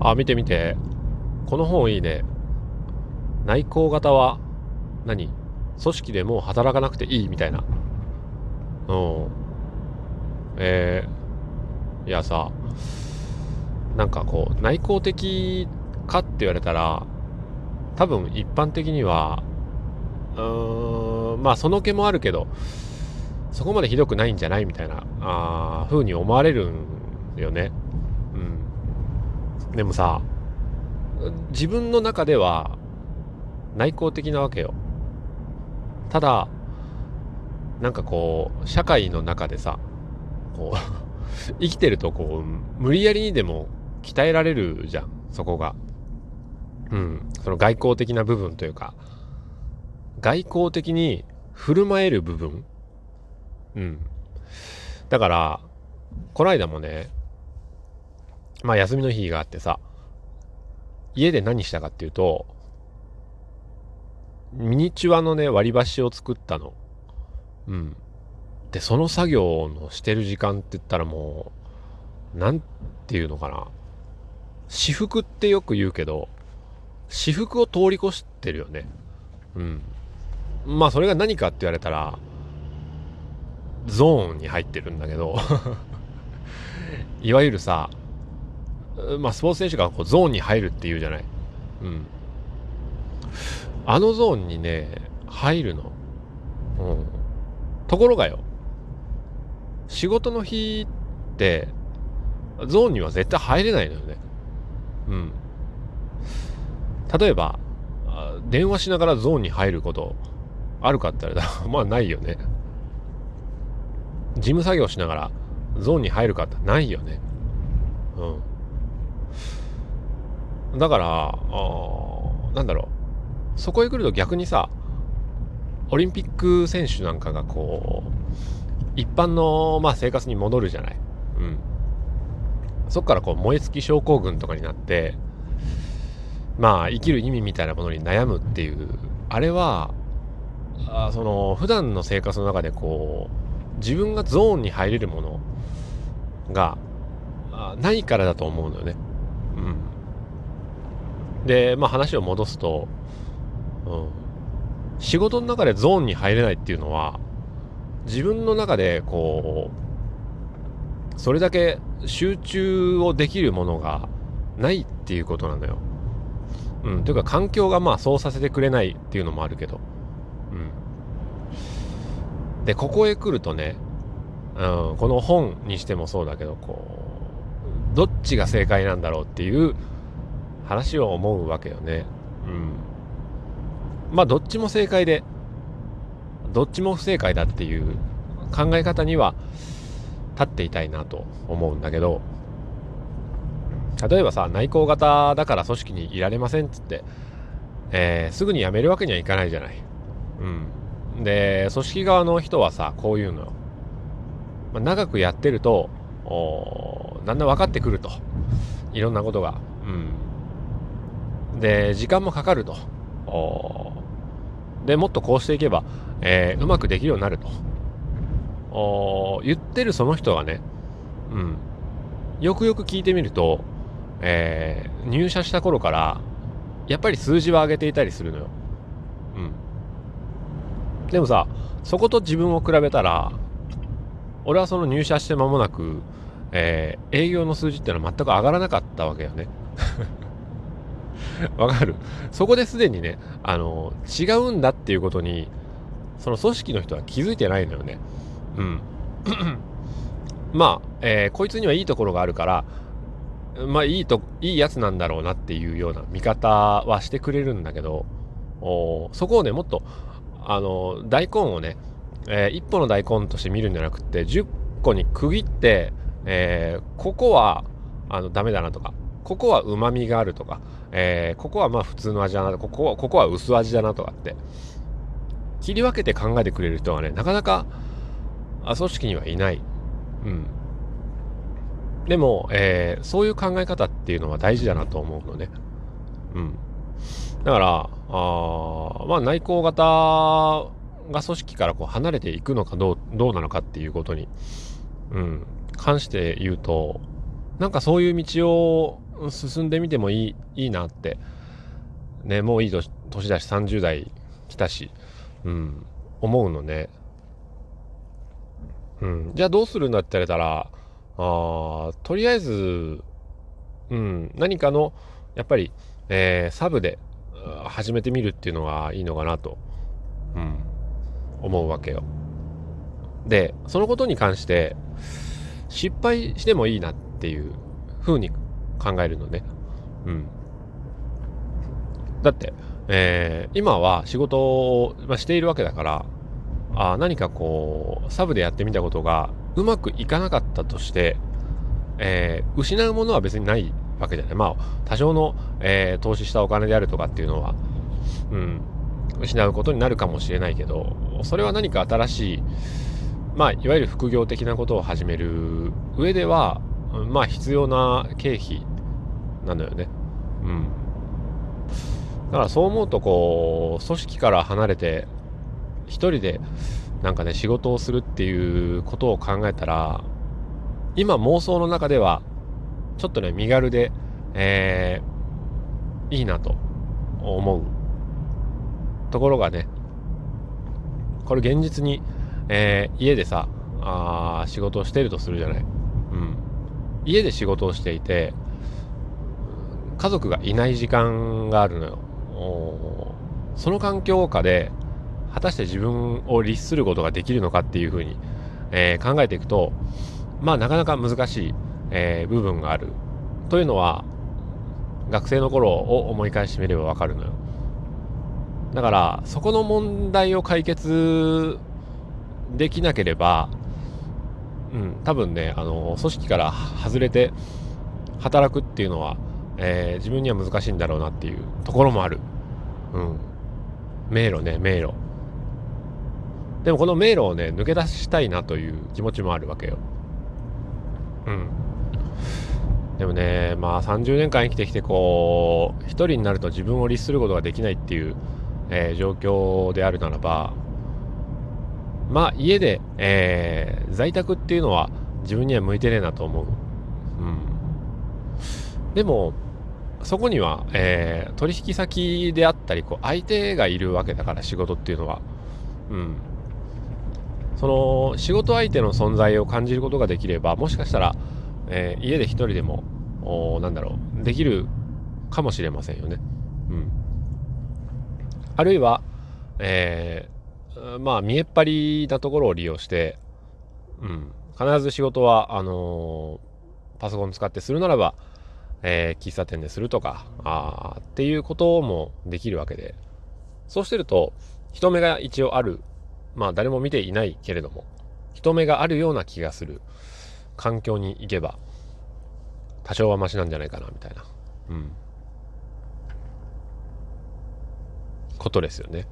あ、見て見て。この本いいね。内向型は何？組織でもう働かなくていいみたいな。うん。えー、いやさ、なんかこう、内向的かって言われたら、多分一般的には、うーん、まあその気もあるけど、そこまでひどくないんじゃないみたいな、あ風に思われるんよね。でもさ、自分の中では内向的なわけよ。ただ、なんかこう、社会の中でさ、こう 生きてるとこう、無理やりにでも鍛えられるじゃん、そこが。うん。その外交的な部分というか、外交的に振る舞える部分うん。だから、この間もね、まあ休みの日があってさ、家で何したかっていうと、ミニチュアのね、割り箸を作ったの。うん。で、その作業のしてる時間って言ったらもう、なんていうのかな。私服ってよく言うけど、私服を通り越してるよね。うん。まあそれが何かって言われたら、ゾーンに入ってるんだけど いわゆるさ、まあ、スポーツ選手がこうゾーンに入るっていうじゃない。うん。あのゾーンにね、入るの。うん。ところがよ、仕事の日って、ゾーンには絶対入れないのよね。うん。例えば、電話しながらゾーンに入ることあるかって言われたら、まあないよね。事務作業しながらゾーンに入るかってないよね。うん。だから、なんだろう。そこへ来ると逆にさ、オリンピック選手なんかがこう、一般の、まあ、生活に戻るじゃない。うん。そっからこう燃え尽き症候群とかになって、まあ生きる意味みたいなものに悩むっていう、あれは、あその普段の生活の中でこう自分がゾーンに入れるものがないからだと思うのよね。で、まあ話を戻すと、うん。仕事の中でゾーンに入れないっていうのは、自分の中でこう、それだけ集中をできるものがないっていうことなのよ。うん。というか環境がまあそうさせてくれないっていうのもあるけど。うん。で、ここへ来るとね、うん、この本にしてもそうだけど、こう、どっちが正解なんだろうっていう話を思うわけよね。うん。まあ、どっちも正解で、どっちも不正解だっていう考え方には立っていたいなと思うんだけど、例えばさ、内向型だから組織にいられませんっつって、えー、すぐに辞めるわけにはいかないじゃない。うん。で、組織側の人はさ、こういうのよ。まあ、長くやってると、だんだん分かってくると。いろんなことが。うん。で、時間もかかると。で、もっとこうしていけば、えー、うまくできるようになると。言ってるその人がね、うん。よくよく聞いてみると、えー、入社した頃から、やっぱり数字は上げていたりするのよ。うん。でもさ、そこと自分を比べたら、俺はその入社して間もなく、えー、営業の数字ってのは全く上がらなかったわけよね。わかるそこですでにね、あの、違うんだっていうことに、その組織の人は気づいてないのよね。うん。まあ、えー、こいつにはいいところがあるから、まあいいと、いいやつなんだろうなっていうような見方はしてくれるんだけど、そこをね、もっとあの大根をね、えー、1個の大根として見るんじゃなくて10個に区切って、えー、ここはあのダメだなとかここはうまみがあるとか、えー、ここはまあ普通の味だなここはここは薄味だなとかって切り分けて考えてくれる人はねなかなかあ組織にはいない。うん。でも、えー、そういう考え方っていうのは大事だなと思うのね。うん。だから、あまあ内向型が組織からこう離れていくのかどう、どうなのかっていうことに、うん、関して言うと、なんかそういう道を進んでみてもいいいいなって。ねもういい年だし30代来たし、うん、思うのね。うん、じゃあどうするんだって言われたらあとりあえず、うん、何かのやっぱり、えー、サブで始めてみるっていうのがいいのかなと、うん、思うわけよ。でそのことに関して失敗してもいいなっていうふうに考えるのね。うん。だって、えー、今は仕事を、まあ、しているわけだからあ何かこうサブでやってみたことがうまくいかなかったとして、えー、失うものは別にないわけじゃない。まあ多少の、えー、投資したお金であるとかっていうのは、うん、失うことになるかもしれないけどそれは何か新しいまあいわゆる副業的なことを始める上ではまあ必要な経費なのよね。うん。だからそう思うとこう組織から離れて一人でなんかね仕事をするっていうことを考えたら今妄想の中ではちょっとね身軽で、えー、いいなと思うところがねこれ現実に、えー、家でさあ仕事をしてるとするじゃない。家で仕事をしていて家族がいない時間があるのよ。その環境下で果たして自分を律することができるのかっていうふうに、えー、考えていくとまあなかなか難しい、えー、部分がある。というのは学生の頃を思い返してみればわかるのよ。だからそこの問題を解決できなければうん多分ねあの組織から外れて働くっていうのはえー、自分には難しいんだろうなっていうところもある。うん。迷路ね、迷路。でもこの迷路をね、抜け出したいなという気持ちもあるわけよ。うん。でもね、まあ30年間生きてきてこう、一人になると自分を律することができないっていう、えー、状況であるならば、まあ家で、えー、在宅っていうのは自分には向いてねえなと思う。うん。でも、そこには、えー、取引先であったりこう相手がいるわけだから仕事っていうのは、うん、その仕事相手の存在を感じることができればもしかしたら、えー、家で一人でもおなんだろうできるかもしれませんよね。うん、あるいは、えー、まあ見えっ張りなところを利用して、うん、必ず仕事はあのー、パソコン使ってするならばえー、喫茶店でするとかあっていうこともできるわけで。そうしてると人目が一応ある。まあ誰も見ていないけれども人目があるような気がする。環境に行けば多少はマシなんじゃないかなみたいな。うん。ことですよね。